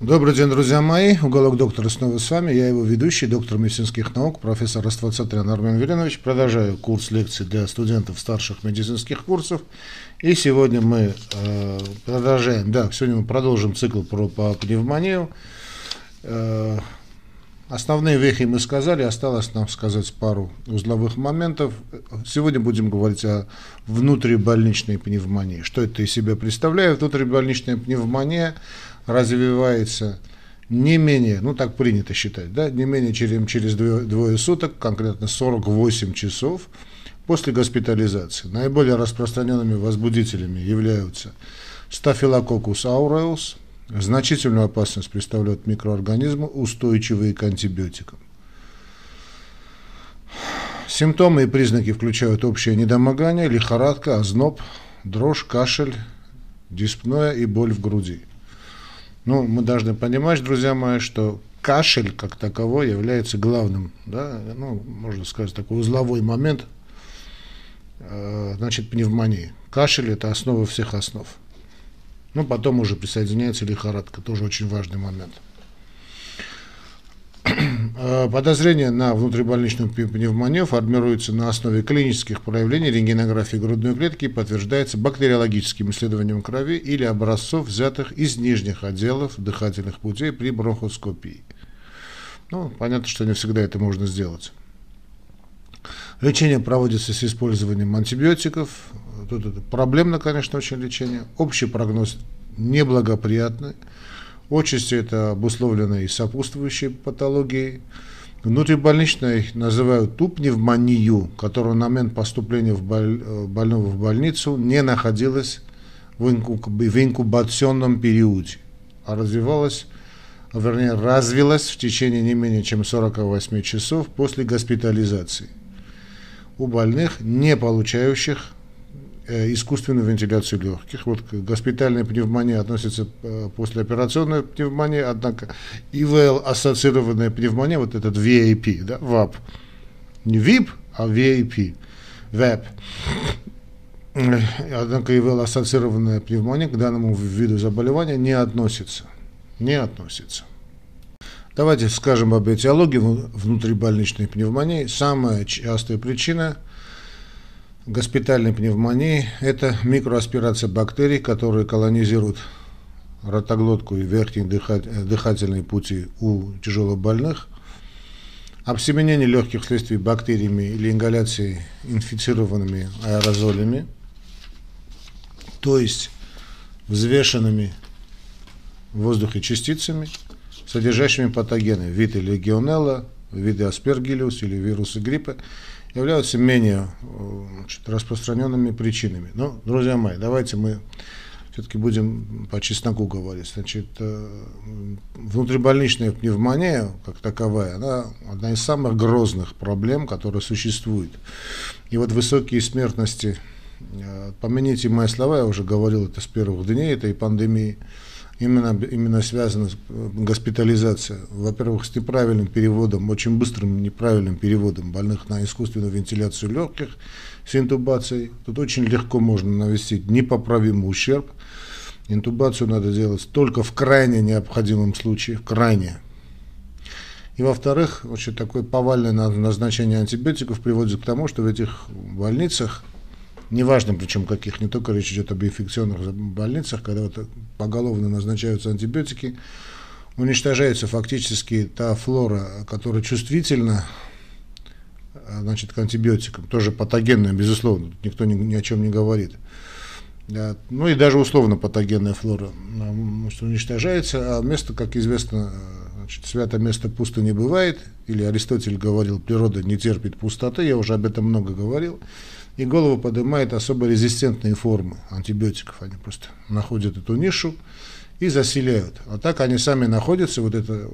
Добрый день, друзья мои. Уголок доктора снова с вами. Я его ведущий, доктор медицинских наук, профессор Раствацатрян Армен Велинович. Продолжаю курс лекций для студентов старших медицинских курсов. И сегодня мы э, продолжаем, да, сегодня мы продолжим цикл про по пневмонию. Э, основные вехи мы сказали, осталось нам сказать пару узловых моментов. Сегодня будем говорить о внутрибольничной пневмонии. Что это из себя представляет? Внутрибольничная пневмония – развивается не менее, ну так принято считать, да, не менее чем через двое, суток, конкретно 48 часов после госпитализации. Наиболее распространенными возбудителями являются стафилококус ауреус, значительную опасность представляют микроорганизмы, устойчивые к антибиотикам. Симптомы и признаки включают общее недомогание, лихорадка, озноб, дрожь, кашель, диспноя и боль в груди – ну, мы должны понимать, друзья мои, что кашель как таковой является главным, да, ну, можно сказать, такой узловой момент, э, значит, пневмонии. Кашель – это основа всех основ. Ну, потом уже присоединяется лихорадка, тоже очень важный момент. Э, подозрение на внутрибольничную пневмонию формируется на основе клинических проявлений рентгенографии грудной клетки и подтверждается бактериологическим исследованием крови или образцов, взятых из нижних отделов дыхательных путей при бронхоскопии. Ну, понятно, что не всегда это можно сделать. Лечение проводится с использованием антибиотиков. Тут это проблемно, конечно, очень лечение. Общий прогноз неблагоприятный. Отчасти это обусловлено и сопутствующей патологией. Внутрибольничной называют ту пневмонию, которая на момент поступления в боль, э, больного в больницу не находилась в, инкуб, в инкубационном периоде, а развивалась, вернее, развилась в течение не менее чем 48 часов после госпитализации у больных, не получающих искусственную вентиляцию легких. Вот госпитальная пневмония относится э, после операционной пневмонии, однако ИВЛ-ассоциированная пневмония, вот этот VIP, да, ВАП, не VIP, а VIP, ВЭП. Однако ИВЛ-ассоциированная пневмония к данному виду заболевания не относится. Не относится. Давайте скажем об этиологии внутрибольничной пневмонии. Самая частая причина – госпитальной пневмонии – это микроаспирация бактерий, которые колонизируют ротоглотку и верхние дыхательные пути у тяжелобольных, обсеменение легких вследствие бактериями или ингаляции инфицированными аэрозолями, то есть взвешенными в воздухе частицами, содержащими патогены, виды легионелла, виды аспергиллиус или вирусы гриппа, являются менее значит, распространенными причинами. Но, друзья мои, давайте мы все-таки будем по чесноку говорить. Значит, э, внутрибольничная пневмония, как таковая, она одна из самых грозных проблем, которые существуют. И вот высокие смертности, э, помяните мои слова, я уже говорил это с первых дней этой пандемии, именно, именно связана э, госпитализация. Во-первых, с неправильным переводом, очень быстрым неправильным переводом больных на искусственную вентиляцию легких с интубацией. Тут очень легко можно навестить непоправимый ущерб. Интубацию надо делать только в крайне необходимом случае, в крайне. И во-вторых, очень такое повальное назначение антибиотиков приводит к тому, что в этих больницах неважно причем каких, не только речь идет об инфекционных больницах, когда вот поголовно назначаются антибиотики, уничтожается фактически та флора, которая чувствительна а, значит, к антибиотикам, тоже патогенная, безусловно, никто ни, ни о чем не говорит. Да, ну и даже условно патогенная флора может, уничтожается, а место, как известно, значит, свято место пусто не бывает, или Аристотель говорил, природа не терпит пустоты, я уже об этом много говорил и голову поднимает особо резистентные формы антибиотиков. Они просто находят эту нишу и заселяют. А так они сами находятся, вот эта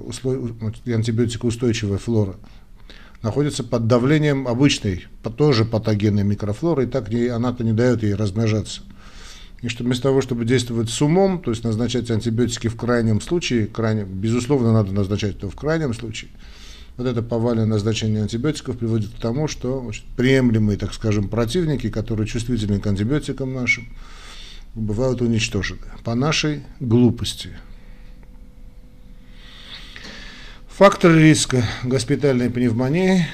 антибиотикоустойчивая флора, находится под давлением обычной, тоже патогенной микрофлоры, и так она-то не дает ей размножаться. И что вместо того, чтобы действовать с умом, то есть назначать антибиотики в крайнем случае, крайне, безусловно, надо назначать это в крайнем случае, вот это повальное назначение антибиотиков приводит к тому, что приемлемые, так скажем, противники, которые чувствительны к антибиотикам нашим, бывают уничтожены по нашей глупости. Факторы риска госпитальной пневмонии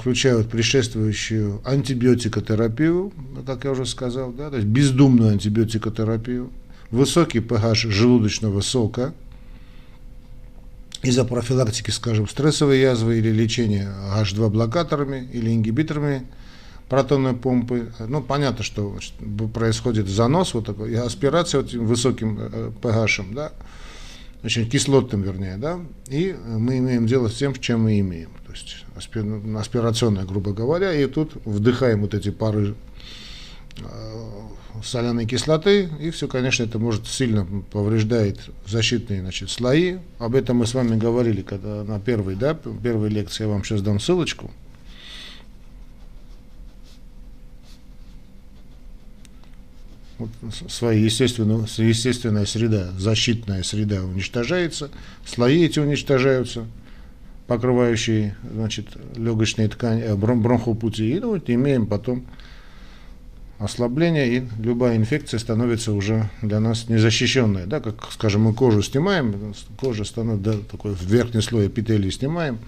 включают предшествующую антибиотикотерапию, как я уже сказал, да, то есть бездумную антибиотикотерапию, высокий pH желудочного сока из-за профилактики, скажем, стрессовой язвы или лечения H2 блокаторами или ингибиторами протонной помпы. Ну, понятно, что происходит занос, вот такой, и аспирация вот этим высоким pH, э, да, очень кислотным, вернее, да, и мы имеем дело с тем, чем мы имеем. То есть аспирационная, грубо говоря, и тут вдыхаем вот эти пары э, соляной кислоты, и все, конечно, это может сильно повреждает защитные значит, слои. Об этом мы с вами говорили, когда на первой, да, первой лекции я вам сейчас дам ссылочку. вот, своя естественная, естественная среда, защитная среда уничтожается, слои эти уничтожаются, покрывающие значит, легочные ткани, э, бронхопути, и ну, вот, имеем потом ослабление, и любая инфекция становится уже для нас незащищенная. Да, как, скажем, мы кожу снимаем, кожа становится, да, такой верхний слой эпителия снимаем,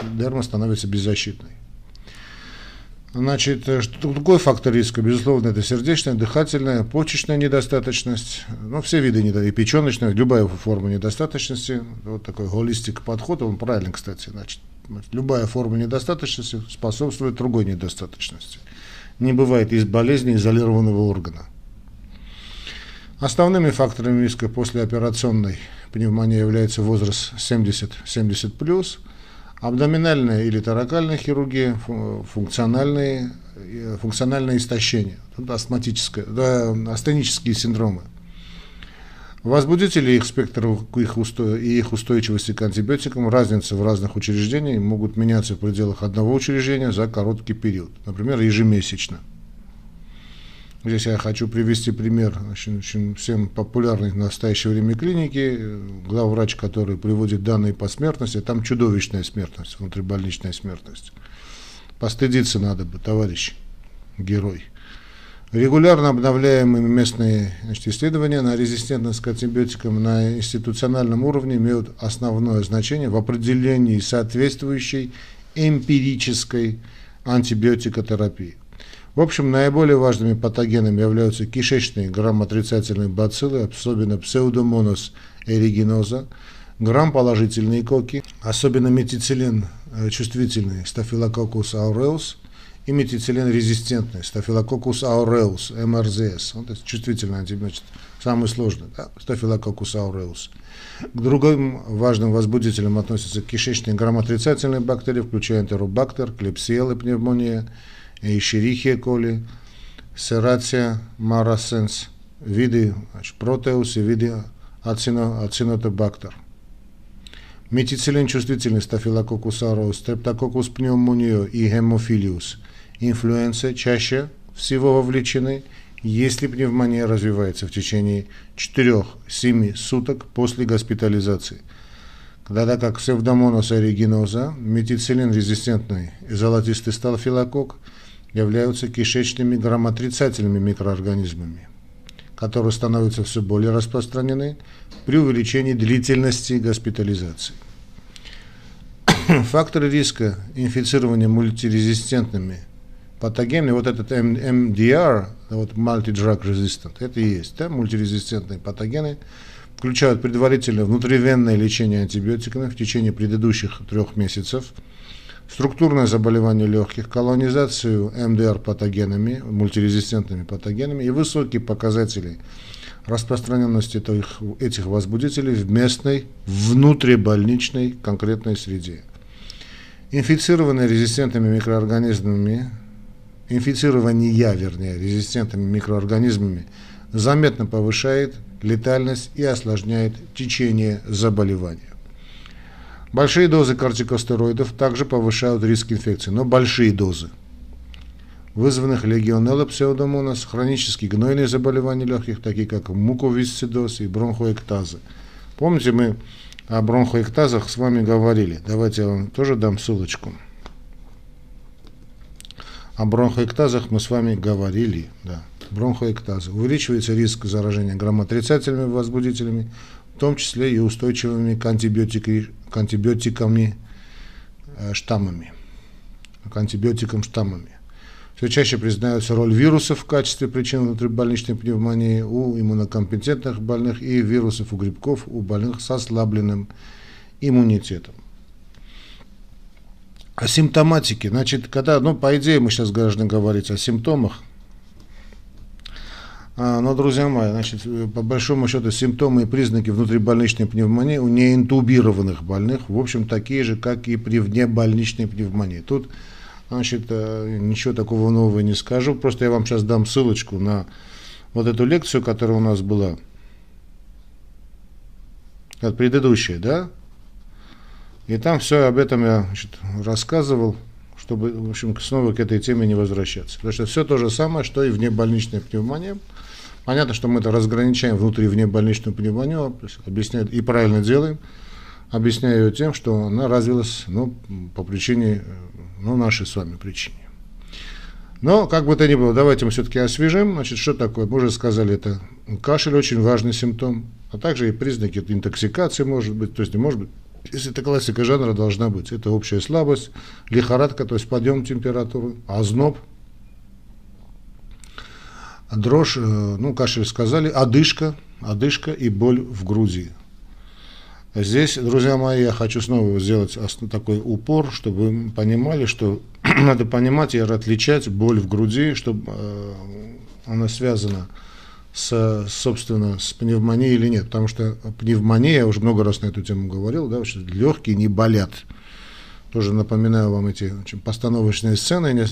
дерма становится беззащитной. Значит, э, другой фактор риска, безусловно, это сердечная, дыхательная, почечная недостаточность, ну, все виды недостаточности, и печеночная, любая форма недостаточности, вот такой холистик подход, он правильный, кстати, значит, любая форма недостаточности способствует другой недостаточности. Не бывает из болезни изолированного органа. Основными факторами риска после операционной пневмонии является возраст 70-70+, Абдоминальная или таракальная хирургия, функциональные, э, функциональное истощение, астматическое, да, астенические синдромы. Возбудители их спектр их усто... и их устойчивости к антибиотикам, разница в разных учреждениях могут меняться в пределах одного учреждения за короткий период, например, ежемесячно. Здесь я хочу привести пример очень, очень всем популярной в настоящее время клиники, главврач, который приводит данные по смертности, там чудовищная смертность, внутрибольничная смертность. Постыдиться надо бы, товарищ герой. Регулярно обновляемые местные значит, исследования на резистентность к антибиотикам на институциональном уровне имеют основное значение в определении соответствующей эмпирической антибиотикотерапии. В общем, наиболее важными патогенами являются кишечные грамм-отрицательные бациллы, особенно псевдомонос эригиноза, грамм-положительные коки, особенно метицилин э, чувствительный стафилококус ауреус и метицилин резистентный стафилококус ауреус, МРЗС. Вот это чувствительный антибиотик, самый сложный, да, стафилококус ауреус. К другим важным возбудителям относятся кишечные грамм-отрицательные бактерии, включая энтеробактер, клепсиелы, пневмония, Эйшерихия коли, Серация марасенс, виды значит, протеус и виды ацинотобактер. Метицилин чувствительный стафилококус ауреус, стрептококус пневмонио и гемофилиус. Инфлюенция чаще всего вовлечены, если пневмония развивается в течение 4-7 суток после госпитализации. Когда как псевдомонос оригиноза, метицилин-резистентный золотистый стафилококк являются кишечными грамотрицательными микроорганизмами, которые становятся все более распространены при увеличении длительности госпитализации. Факторы риска инфицирования мультирезистентными патогенами, вот этот MDR, вот multi-drug resistant, это и есть, да, мультирезистентные патогены, включают предварительное внутривенное лечение антибиотиками в течение предыдущих трех месяцев – структурное заболевание легких, колонизацию МДР патогенами, мультирезистентными патогенами и высокие показатели распространенности этих, этих возбудителей в местной внутрибольничной конкретной среде. Инфицированные резистентными микроорганизмами, инфицирование, вернее, резистентными микроорганизмами заметно повышает летальность и осложняет течение заболевания. Большие дозы кортикостероидов также повышают риск инфекции, но большие дозы, вызванных легионелло псевдомонос, хронические гнойные заболевания легких, такие как муковисцидоз и бронхоэктазы. Помните, мы о бронхоэктазах с вами говорили. Давайте я вам тоже дам ссылочку. О бронхоэктазах мы с вами говорили. Да. Бронхоэктазы. Увеличивается риск заражения грамотрицательными возбудителями, в том числе и устойчивыми к, антибиотики, к антибиотиками э, штаммами, к антибиотикам штаммами. Все чаще признается роль вирусов в качестве причин внутрибольничной пневмонии у иммунокомпетентных больных и вирусов у грибков у больных с ослабленным иммунитетом. О симптоматике. Значит, когда, ну, по идее, мы сейчас должны говорить о симптомах. А, но, друзья мои, значит, по большому счету, симптомы и признаки внутрибольничной пневмонии у неинтубированных больных, в общем, такие же, как и при внебольничной пневмонии. Тут, значит, э, ничего такого нового не скажу, просто я вам сейчас дам ссылочку на вот эту лекцию, которая у нас была, от предыдущей, да, и там все об этом я значит, рассказывал, чтобы, в общем, снова к этой теме не возвращаться. Потому что все то же самое, что и внебольничная пневмония. Понятно, что мы это разграничаем внутри и внебольничную пневмонию, объясняют и правильно делаем. Объясняю ее тем, что она развилась ну, по причине, ну, нашей с вами причине. Но, как бы то ни было, давайте мы все-таки освежим. Значит, что такое? Мы уже сказали, это кашель очень важный симптом, а также и признаки интоксикации, может быть, то есть может быть если это классика жанра, должна быть. Это общая слабость, лихорадка, то есть подъем температуры, озноб, дрожь, э, ну, кашель сказали, одышка, одышка и боль в груди. Здесь, друзья мои, я хочу снова сделать такой упор, чтобы вы понимали, что надо понимать и отличать боль в груди, чтобы э, она связана с с, собственно, с пневмонией или нет. Потому что пневмония, я уже много раз на эту тему говорил, да, что легкие не болят. Тоже напоминаю вам эти очень постановочные сцены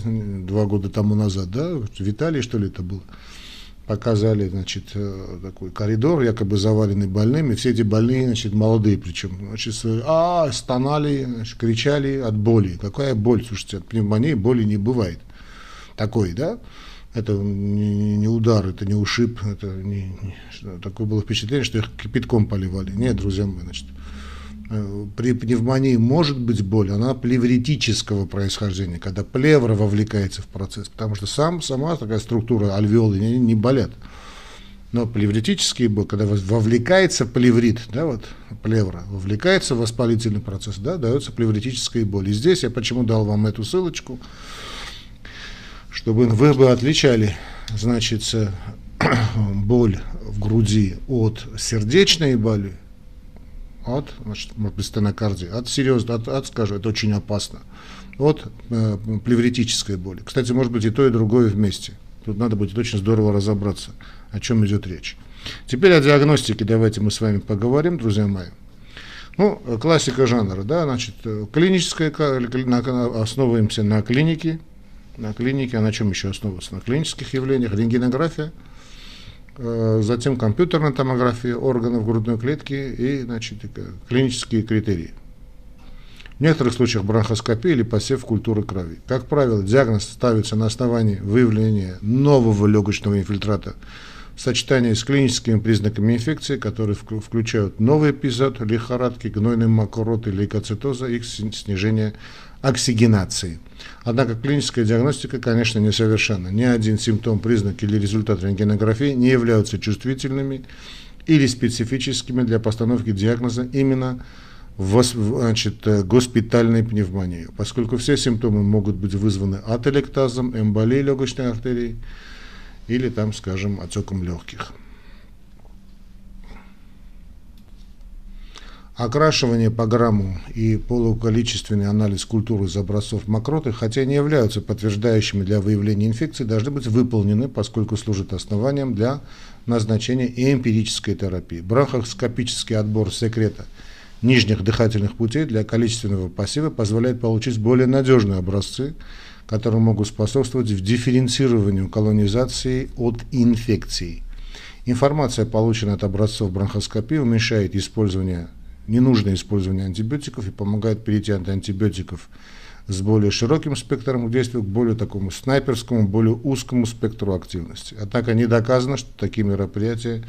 два года тому назад, да, в Италии, что ли, это было. Показали, значит, э, такой коридор, якобы заваленный больными. Все эти больные, значит, молодые причем, значит, а, стонали, значит, кричали от боли. Какая боль? Слушайте, от пневмонии боли не бывает. Такой, да? Это не, не удар, это не ушиб, это не, не, такое было впечатление, что их кипятком поливали. Нет, друзья мои, значит, э, при пневмонии может быть боль, она плевритического происхождения, когда плевра вовлекается в процесс, потому что сам, сама такая структура альвеолы не, не болят. Но плевритические боли, когда вовлекается плеврит, да, вот плевра, вовлекается в воспалительный процесс, да, дается плевритическая боль. И здесь я почему дал вам эту ссылочку, чтобы вы бы отличали, значит, боль в груди от сердечной боли, от, значит, может быть, стенокардии, от серьезно, от, от, скажу, это очень опасно, от э, плевритической боли. Кстати, может быть и то, и другое вместе. Тут надо будет очень здорово разобраться, о чем идет речь. Теперь о диагностике давайте мы с вами поговорим, друзья мои. Ну, классика жанра, да, значит, клиническая, основываемся на клинике, на клинике, а на чем еще основываться? На клинических явлениях, рентгенография, э, затем компьютерная томография органов грудной клетки и значит, клинические критерии. В некоторых случаях бронхоскопия или посев культуры крови. Как правило, диагноз ставится на основании выявления нового легочного инфильтрата в сочетании с клиническими признаками инфекции, которые включают новый эпизод лихорадки, гнойный мокрот или лейкоцитоза и снижение оксигенации. Однако клиническая диагностика, конечно, несовершенна. Ни один симптом, признак или результат рентгенографии не являются чувствительными или специфическими для постановки диагноза именно в значит, госпитальной пневмонии, поскольку все симптомы могут быть вызваны ателектазом, эмболией легочной артерии или, там, скажем, отеком легких. Окрашивание по грамму и полуколичественный анализ культуры из образцов мокроты, хотя не являются подтверждающими для выявления инфекции, должны быть выполнены, поскольку служат основанием для назначения эмпирической терапии. Бронхоскопический отбор секрета нижних дыхательных путей для количественного пассива позволяет получить более надежные образцы, которые могут способствовать в дифференцированию колонизации от инфекций. Информация, полученная от образцов бронхоскопии, уменьшает использование ненужное использование антибиотиков и помогает перейти от антибиотиков с более широким спектром действия к более такому снайперскому, более узкому спектру активности. Однако не доказано, что такие мероприятия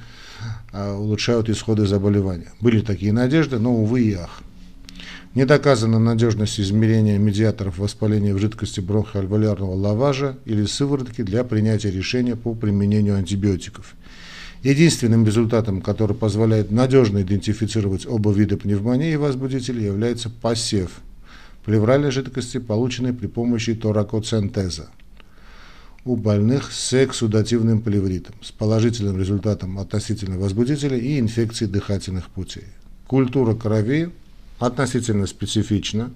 а, улучшают исходы заболевания. Были такие надежды, но, увы и ах. Не доказана надежность измерения медиаторов воспаления в жидкости бронхоальвеолярного лаважа или сыворотки для принятия решения по применению антибиотиков. Единственным результатом, который позволяет надежно идентифицировать оба вида пневмонии возбудителей, является посев плевральной жидкости, полученной при помощи торакоцентеза у больных с эксудативным плевритом, с положительным результатом относительно возбудителя и инфекции дыхательных путей. Культура крови относительно специфична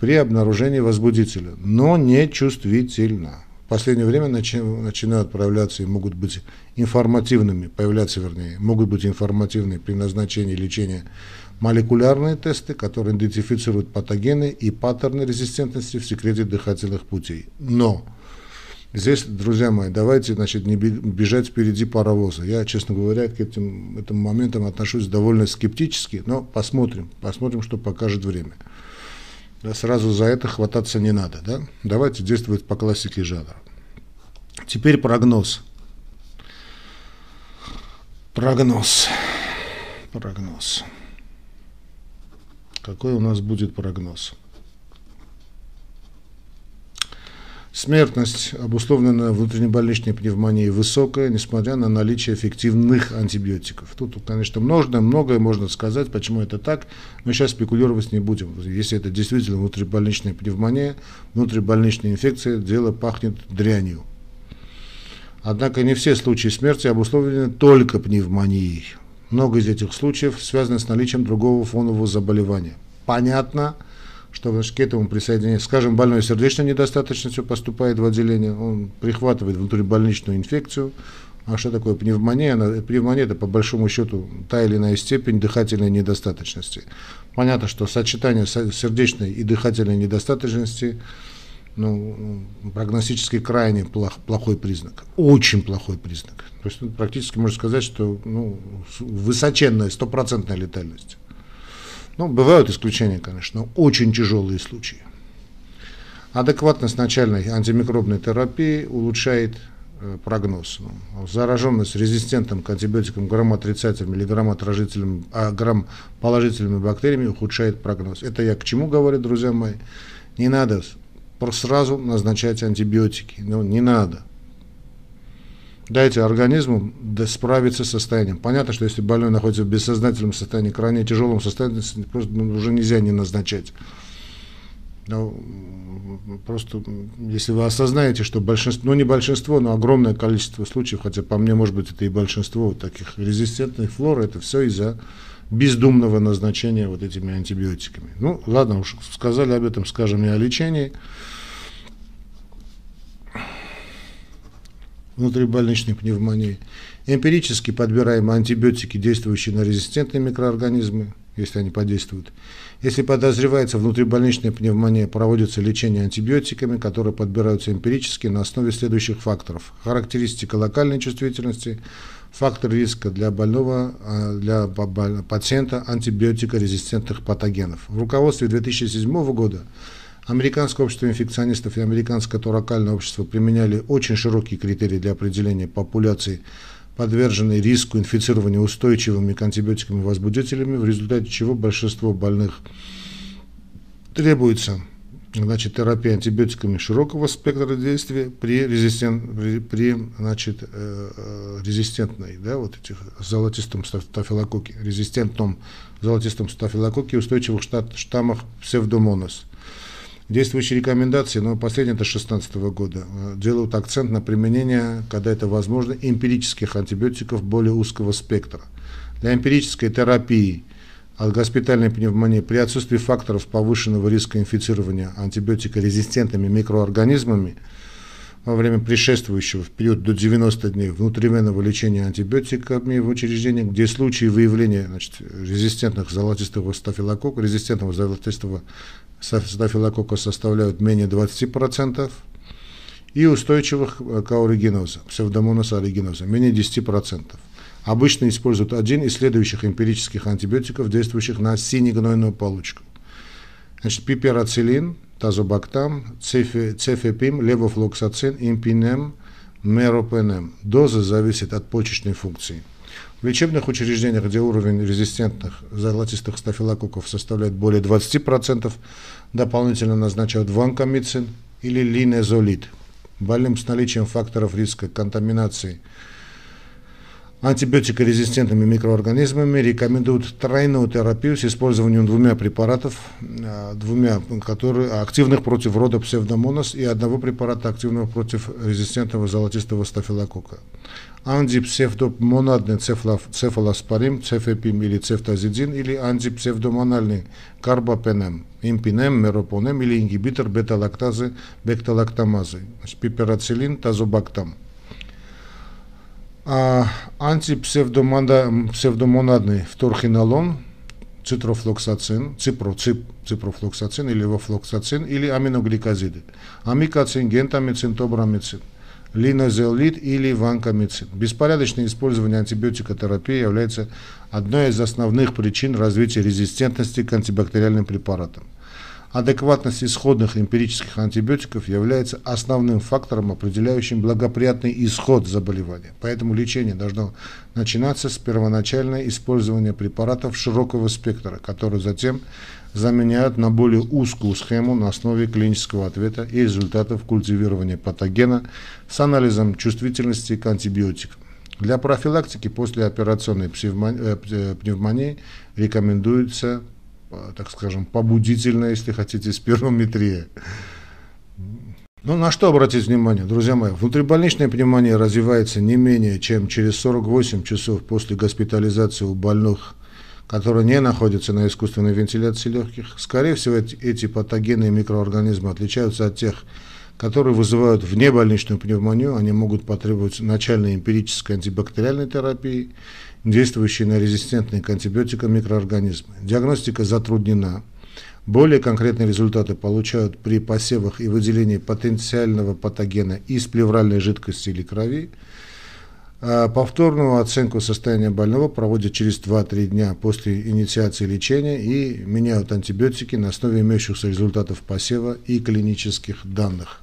при обнаружении возбудителя, но не чувствительна. Последнее время начи, начинают проявляться и могут быть информативными, появляться вернее, могут быть информативны при назначении лечения молекулярные тесты, которые идентифицируют патогены и паттерны резистентности в секрете дыхательных путей. Но Здесь, друзья мои, давайте значит, не бежать впереди паровоза. Я, честно говоря, к этим, этим моментам отношусь довольно скептически, но посмотрим, посмотрим, что покажет время. Сразу за это хвататься не надо. Да? Давайте действовать по классике жанра. Теперь прогноз. Прогноз. Прогноз. Какой у нас будет прогноз? Смертность, обусловленная внутреннебольничной пневмонией, высокая, несмотря на наличие эффективных антибиотиков. Тут, конечно, многое, многое можно сказать, почему это так, но сейчас спекулировать не будем. Если это действительно внутрибольничная пневмония, внутрибольничная инфекция, дело пахнет дрянью. Однако не все случаи смерти обусловлены только пневмонией. Много из этих случаев связаны с наличием другого фонового заболевания. Понятно, что к этому присоединяется, скажем, больной сердечной недостаточностью поступает в отделение, он прихватывает внутрибольничную инфекцию. А что такое пневмония? Она, пневмония это по большому счету та или иная степень дыхательной недостаточности. Понятно, что сочетание сердечной и дыхательной недостаточности ну, прогностически крайне плох, плохой признак, очень плохой признак. То есть ну, практически можно сказать, что ну, высоченная, стопроцентная летальность. Ну, бывают исключения, конечно, но очень тяжелые случаи. Адекватность начальной антимикробной терапии улучшает э, прогноз. Ну, зараженность резистентом к антибиотикам грамотрицательными или грамотражительными, а грамположительными бактериями ухудшает прогноз. Это я к чему говорю, друзья мои? Не надо сразу назначать антибиотики. Ну, не надо. Дайте организму справиться с состоянием. Понятно, что если больной находится в бессознательном состоянии, крайне тяжелом состоянии, просто ну, уже нельзя не назначать. Но просто если вы осознаете, что большинство, ну не большинство, но огромное количество случаев, хотя по мне, может быть, это и большинство вот таких резистентных флор, это все из-за бездумного назначения вот этими антибиотиками. Ну, ладно, уж сказали об этом, скажем и о лечении. Внутрибольничной пневмонии. Эмпирически подбираем антибиотики, действующие на резистентные микроорганизмы, если они подействуют. Если подозревается внутрибольничная пневмония, проводится лечение антибиотиками, которые подбираются эмпирически на основе следующих факторов. Характеристика локальной чувствительности, фактор риска для больного, а, для пациента антибиотикорезистентных патогенов. В руководстве 2007 года Американское общество инфекционистов и Американское торакальное общество применяли очень широкие критерии для определения популяции, подверженной риску инфицирования устойчивыми к антибиотикам возбудителями, в результате чего большинство больных требуется значит, терапия антибиотиками широкого спектра действия при, резистент, при, при значит, э, э резистентной, да, вот этих золотистом стафилококке, резистентном золотистом стафилококке устойчивых штат, штаммах псевдомонос – Действующие рекомендации, но последние это 2016 года, э, делают акцент на применение, когда это возможно, эмпирических антибиотиков более узкого спектра. Для эмпирической терапии от госпитальной пневмонии при отсутствии факторов повышенного риска инфицирования антибиотикорезистентными микроорганизмами во время предшествующего в период до 90 дней внутривенного лечения антибиотиками в учреждении, где случаи выявления значит, резистентных золотистого стафилококка, резистентного золотистого стафилококка составляют менее 20%, и устойчивых э, к ауригеноза, псевдомонаса оригиноза, менее 10%. Обычно используют один из следующих эмпирических антибиотиков, действующих на синегнойную получку. Значит, пиперацилин, тазобактам, цефепим, левофлоксацин, импинем, меропенем. Доза зависит от почечной функции. В лечебных учреждениях, где уровень резистентных золотистых стафилококков составляет более 20%, дополнительно назначают ванкомицин или линезолид. Больным с наличием факторов риска контаминации антибиотикорезистентными микроорганизмами рекомендуют тройную терапию с использованием двумя препаратов, а, двумя, которые активных против рода псевдомонос и одного препарата активного против резистентного золотистого стафилококка. Антипсевдомонадный цефалоспорим, цефепим или цефтазидин или антипсевдомональный карбапенем, импинем, меропонем или ингибитор бета-лактазы, бекталактамазы, пиперацилин, тазобактам а, антипсевдомонадный вторхинолон, цитрофлоксацин, ципро, цип, ципрофлоксацин или левофлоксацин или аминогликозиды, амикацин, гентамицин, тобрамицин, линозеллит или ванкомицин. Беспорядочное использование антибиотикотерапии является одной из основных причин развития резистентности к антибактериальным препаратам. Адекватность исходных эмпирических антибиотиков является основным фактором, определяющим благоприятный исход заболевания. Поэтому лечение должно начинаться с первоначального использования препаратов широкого спектра, которые затем заменяют на более узкую схему на основе клинического ответа и результатов культивирования патогена с анализом чувствительности к антибиотикам. Для профилактики после операционной э, пневмонии рекомендуется так скажем, побудительная, если хотите, спирометрия. Ну, на что обратить внимание, друзья мои? Внутрибольничная пневмония развивается не менее чем через 48 часов после госпитализации у больных, которые не находятся на искусственной вентиляции легких. Скорее всего, эти патогенные микроорганизмы отличаются от тех, которые вызывают внебольничную пневмонию. Они могут потребовать начальной эмпирической антибактериальной терапии действующие на резистентные к антибиотикам микроорганизмы. Диагностика затруднена. Более конкретные результаты получают при посевах и выделении потенциального патогена из плевральной жидкости или крови. А повторную оценку состояния больного проводят через 2-3 дня после инициации лечения и меняют антибиотики на основе имеющихся результатов посева и клинических данных.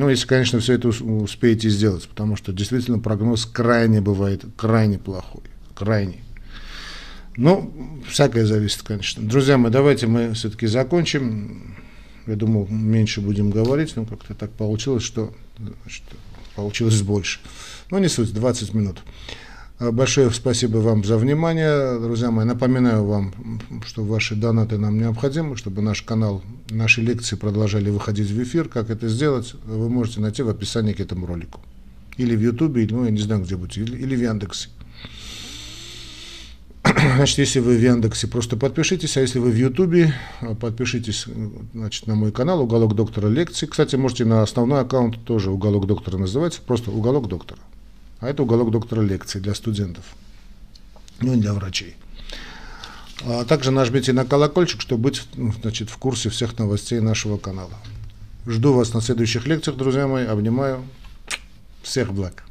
Ну, если, конечно, все это успеете сделать, потому что действительно прогноз крайне бывает, крайне плохой, крайне. Ну, всякое зависит, конечно. Друзья мои, давайте мы все-таки закончим. Я думал, меньше будем говорить, но как-то так получилось, что, что получилось больше. Ну, не суть, 20 минут. Большое спасибо вам за внимание, друзья мои. Напоминаю вам, что ваши донаты нам необходимы, чтобы наш канал, наши лекции продолжали выходить в эфир. Как это сделать, вы можете найти в описании к этому ролику. Или в Ютубе, ну, я не знаю, где будете, или, или в Яндексе. Значит, если вы в Яндексе, просто подпишитесь, а если вы в Ютубе, подпишитесь значит, на мой канал «Уголок доктора лекций». Кстати, можете на основной аккаунт тоже «Уголок доктора» называется, просто «Уголок доктора». А это уголок доктора лекций для студентов, ну и для врачей. А также нажмите на колокольчик, чтобы быть значит, в курсе всех новостей нашего канала. Жду вас на следующих лекциях, друзья мои. Обнимаю. Всех благ.